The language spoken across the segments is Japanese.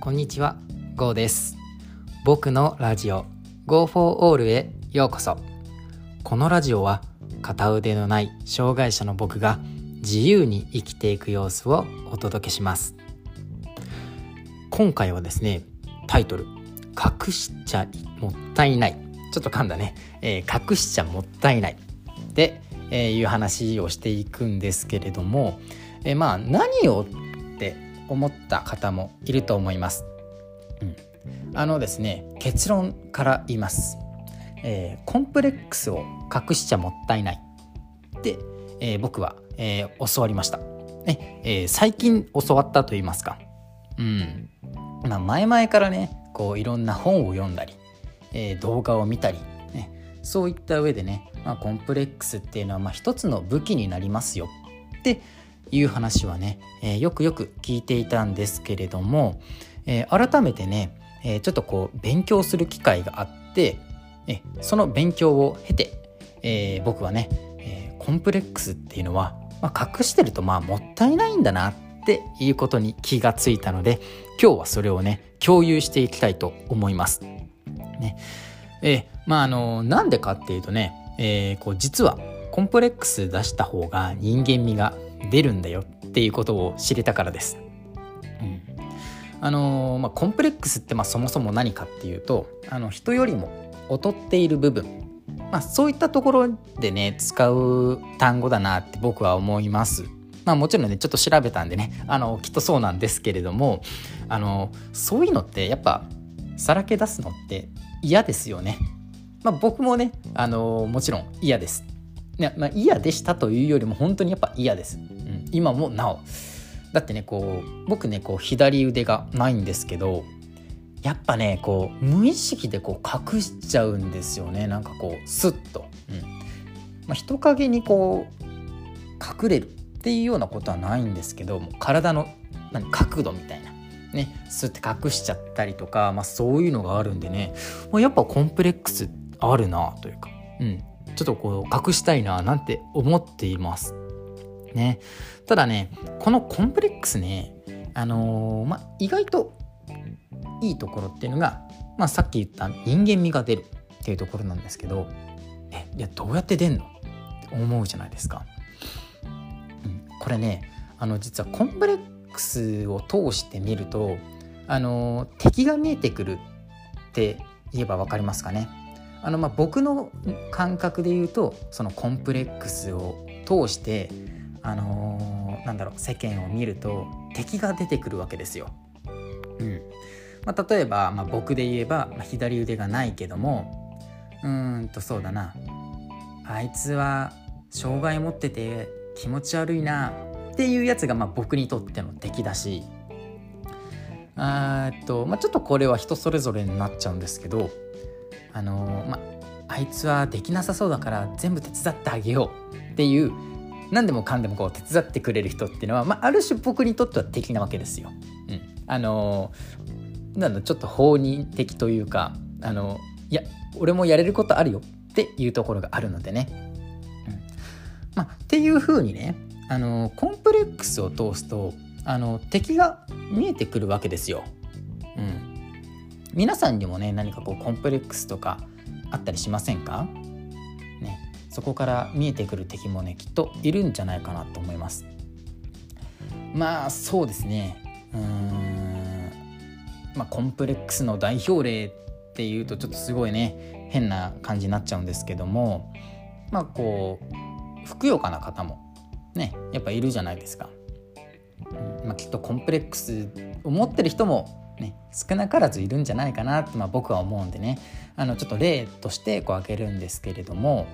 こんにちは、ゴーです。僕のラジオ Go for All へようこそ。このラジオは片腕のない障害者の僕が自由に生きていく様子をお届けします。今回はですね、タイトル隠しちゃもったいない。ちょっと噛んだね。えー隠しちゃもったいない。で、えーいう話をしていくんですけれども、えーまあ何をって思った方もいると思います。うん、あのですね結論から言います、えーコンプレックスを隠しちゃもったいない。って、えー僕は、えー教わりました、ねえー最近教わったと言いますか。うん。まあ前々からねこういろんな本を読んだり、えー動画を見たり、ね、そういった上でね、まあ、コンプレックスっていうのはまあ一つの武器になりますよ。っていう話はね、えーよくよく聞いていたんですけれども、えー改めてね、えーちょっとこう勉強する機会があって、えその勉強を経て、えー僕はね、えーコンプレックスっていうのは、まあ、隠してるとまあもったいないんだなっていうことに気がついたので今日はそれをね共有していきたいと思います。ねえーまああのなんでかっていうとね、えーこう実はコンプレックス出した方が人間味が出るんだよっていうことを知れたからです。うんあのーまあ、コンプレックスってまあそもそも何かっていうとあの人よりも劣っている部分、まあ、そういったところでね使う単語だなって僕は思います。まあ、もちろんねちょっと調べたんでねあのきっとそうなんですけれどもあのそういうのってやっぱさらけ出すのって嫌ですよね。まあ、僕もねあのもちろん嫌です。いやまあ、嫌でしたというよりも本当にやっぱ嫌です。うん、今もなお。だってねこう僕ねこう左腕がないんですけどやっぱねこう無意識でこう隠しちゃうんですよね。なんかこうスッと、うん。まあ、人影にこう隠れるっていうようなことはないんですけども体の何角度みたいな。ねスッて隠しちゃったりとか、まあ、そういうのがあるんでね、まあ、やっぱコンプレックスあるなというか、うん、ちょっとこう隠したいななんて思っています。ね、ただねこのコンプレックスねあのーまあ意外といいところっていうのが、まあ、さっき言った人間味が出るっていうところなんですけどえいやどうやって出んの？って思うじゃないですか。うん、これねあの実はコンプレックスを通してみるとあのー敵が見えてくるって言えば分かりますかね？あのまあ僕の感覚で言うとそのコンプレックスを通してあのーなんだろう世間を見ると敵が出てくるわけですよ。うん。まあ、例えば、まあ、僕で言えば、まあ、左腕がないけどもうんとそうだな。あいつは障害持ってて気持ち悪いなっていうやつがまあ僕にとっての敵だし。あーっと、まあ、ちょっとこれは人それぞれになっちゃうんですけどあのーまああいつはできなさそうだから全部手伝ってあげようっていう何でもかんでもこう手伝ってくれる人っていうのは、まあ、ある種僕にとっては敵なわけですよ。うん、あのーなんだちょっと放任的というかあのいや俺もやれることあるよっていうところがあるのでね。うんまあ、っていうふうにねあのコンプレックスを通すとあの敵が見えてくるわけですよ。うん、皆さんにもね何かこうコンプレックスとかあったりしませんか？ね、そこから見えてくる敵もねきっといるんじゃないかなと思います。まあそうですねうーんまあコンプレックスの代表例っていうとちょっとすごいね変な感じになっちゃうんですけどもまあこうふくよかな方もねやっぱいるじゃないですか。うんまあ、きっとコンプレックスを持ってる人も、ね、少なからずいるんじゃないかなって、まあ、僕は思うんでね。あのちょっと例としてこう挙げるんですけれども、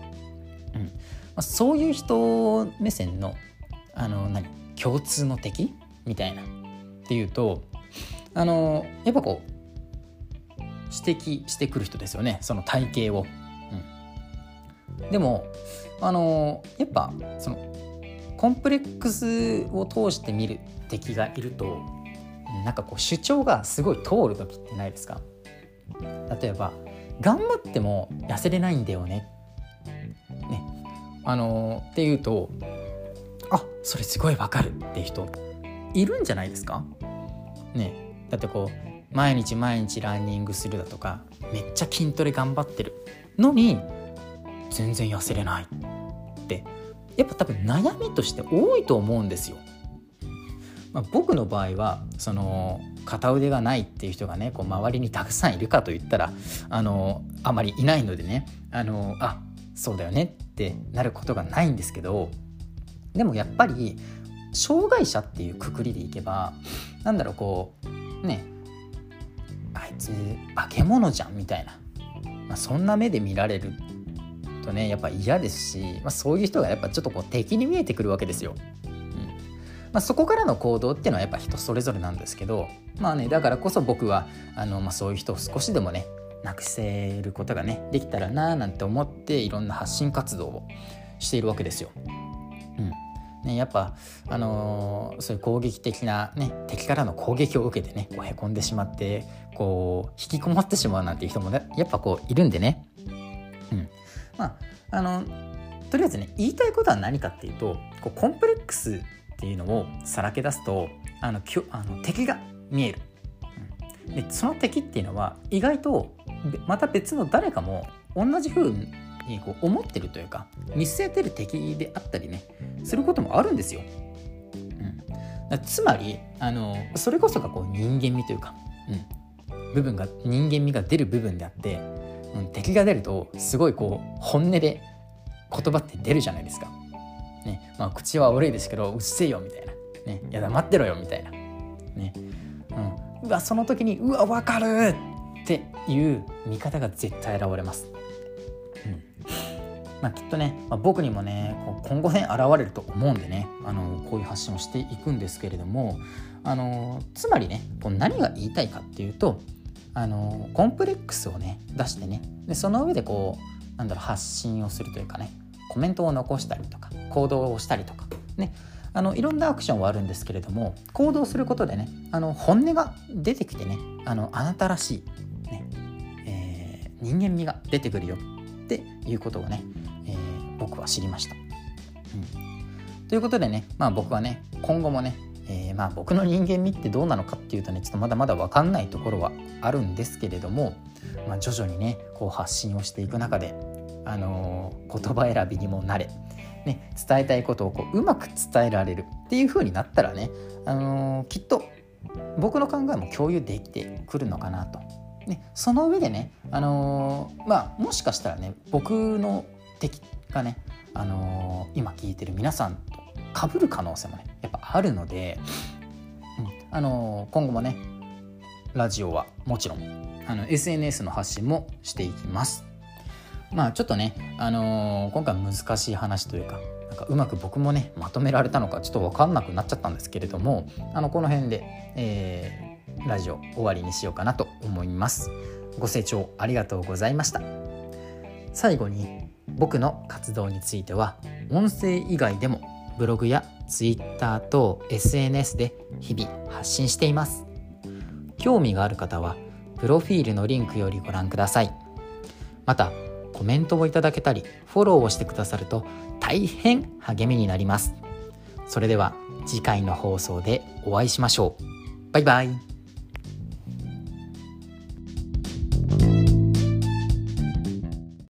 うん。まあ、そういう人目線のあの何共通の敵？みたいな。っていうとあのやっぱこう指摘してくる人ですよね。その体型を。うん、でもあのやっぱそのコンプレックスを通して見る敵がいるとなんかこう主張がすごい通る時ってないですか？例えば頑張っても痩せれないんだよね。ね。あのっていうとあそれすごいわかるっていう人いるんじゃないですか？ね。だってこう毎日毎日ランニングするだとかめっちゃ筋トレ頑張ってるのに全然痩せれないって。やっぱ多分悩みとして多いと思うんですよ。まあ、僕の場合はその片腕がないっていう人がねこう周りにたくさんいるかといったらあのあまりいないのでねあのあそうだよねってなることがないんですけどでもやっぱり障害者っていうくくりでいけばなんだろうこうねあいつ化け物じゃんみたいな、まあ、そんな目で見られるとねやっぱ嫌ですし、まあ、そういう人がやっぱちょっとこう敵に見えてくるわけですよ。まあ、そこからの行動っていうのはやっぱ人それぞれなんですけどまあねだからこそ僕はあの、まあ、そういう人を少しでもねなくせることがねできたらなーなんて思っていろんな発信活動をしているわけですよ。うん。ね、やっぱ、あのー、そういう攻撃的な、ね、敵からの攻撃を受けてねこうへこんでしまってこう引きこもってしまうなんていう人も、ね、やっぱこういるんでね、うん。まあ、あのとりあえずね言いたいことは何かっていうとこうコンプレックスっていうのをさらけ出すとあのきょあの敵が見える、うん、でその敵っていうのは意外とまた別の誰かも同じ風にこう思ってるというか見据えてる敵であったりねすることもあるんですよ。うん、つまりあのそれこそがこう人間味というか、うん、部分が人間味が出る部分であって、うん、敵が出るとすごいこう本音で言葉って出るじゃないですか。ね。まあ、口は悪いですけどうっせえよみたいな、ね、いや黙ってろよみたいな、ね。うん、うわその時にうわ分かるっていう見方が絶対現れます。うん。まあ、きっとね、まあ、僕にもね今後ね現れると思うんでねあのこういう発信をしていくんですけれどもあのつまりねこう何が言いたいかっていうとあのコンプレックスをね出してね。でその上でこうなんだろう発信をするというかねコメントを残したりとか行動をしたりとかねあのいろんなアクションはあるんですけれども行動することでねあの本音が出てきてねあのあなたらしい、ねえー、人間味が出てくるよっていうことをね、えー、僕は知りました。うん、ということでね、まあ、僕はね今後もね、えー、まあ僕の人間味ってどうなのかっていうとねちょっとまだまだ分かんないところはあるんですけれども、まあ、徐々にねこう発信をしていく中であの、言葉選びにもなれ、ね、伝えたいことをこううまく伝えられるっていう風になったらね、あのー、きっと僕の考えも共有できてくるのかなと。ね、その上でね、あのー、まあ、もしかしたらね僕の敵がね、あの今聞いてる皆さんとかぶる可能性もねやっぱあるので、うんあの今後もねラジオはもちろんあの SNS の発信もしていきます。まあちょっとね、あのー、今回難しい話というかなんかうまく僕もねまとめられたのかちょっと分かんなくなっちゃったんですけれどもあのこの辺で、えー、ラジオ終わりにしようかなと思います。ご清聴ありがとうございました。最後に僕の活動については音声以外でもブログや Twitter と SNS で日々発信しています。興味がある方はプロフィールのリンクよりご覧ください。またコメントをいただけたりフォローをしてくださると大変励みになります。それでは次回の放送でお会いしましょう。バイバイ。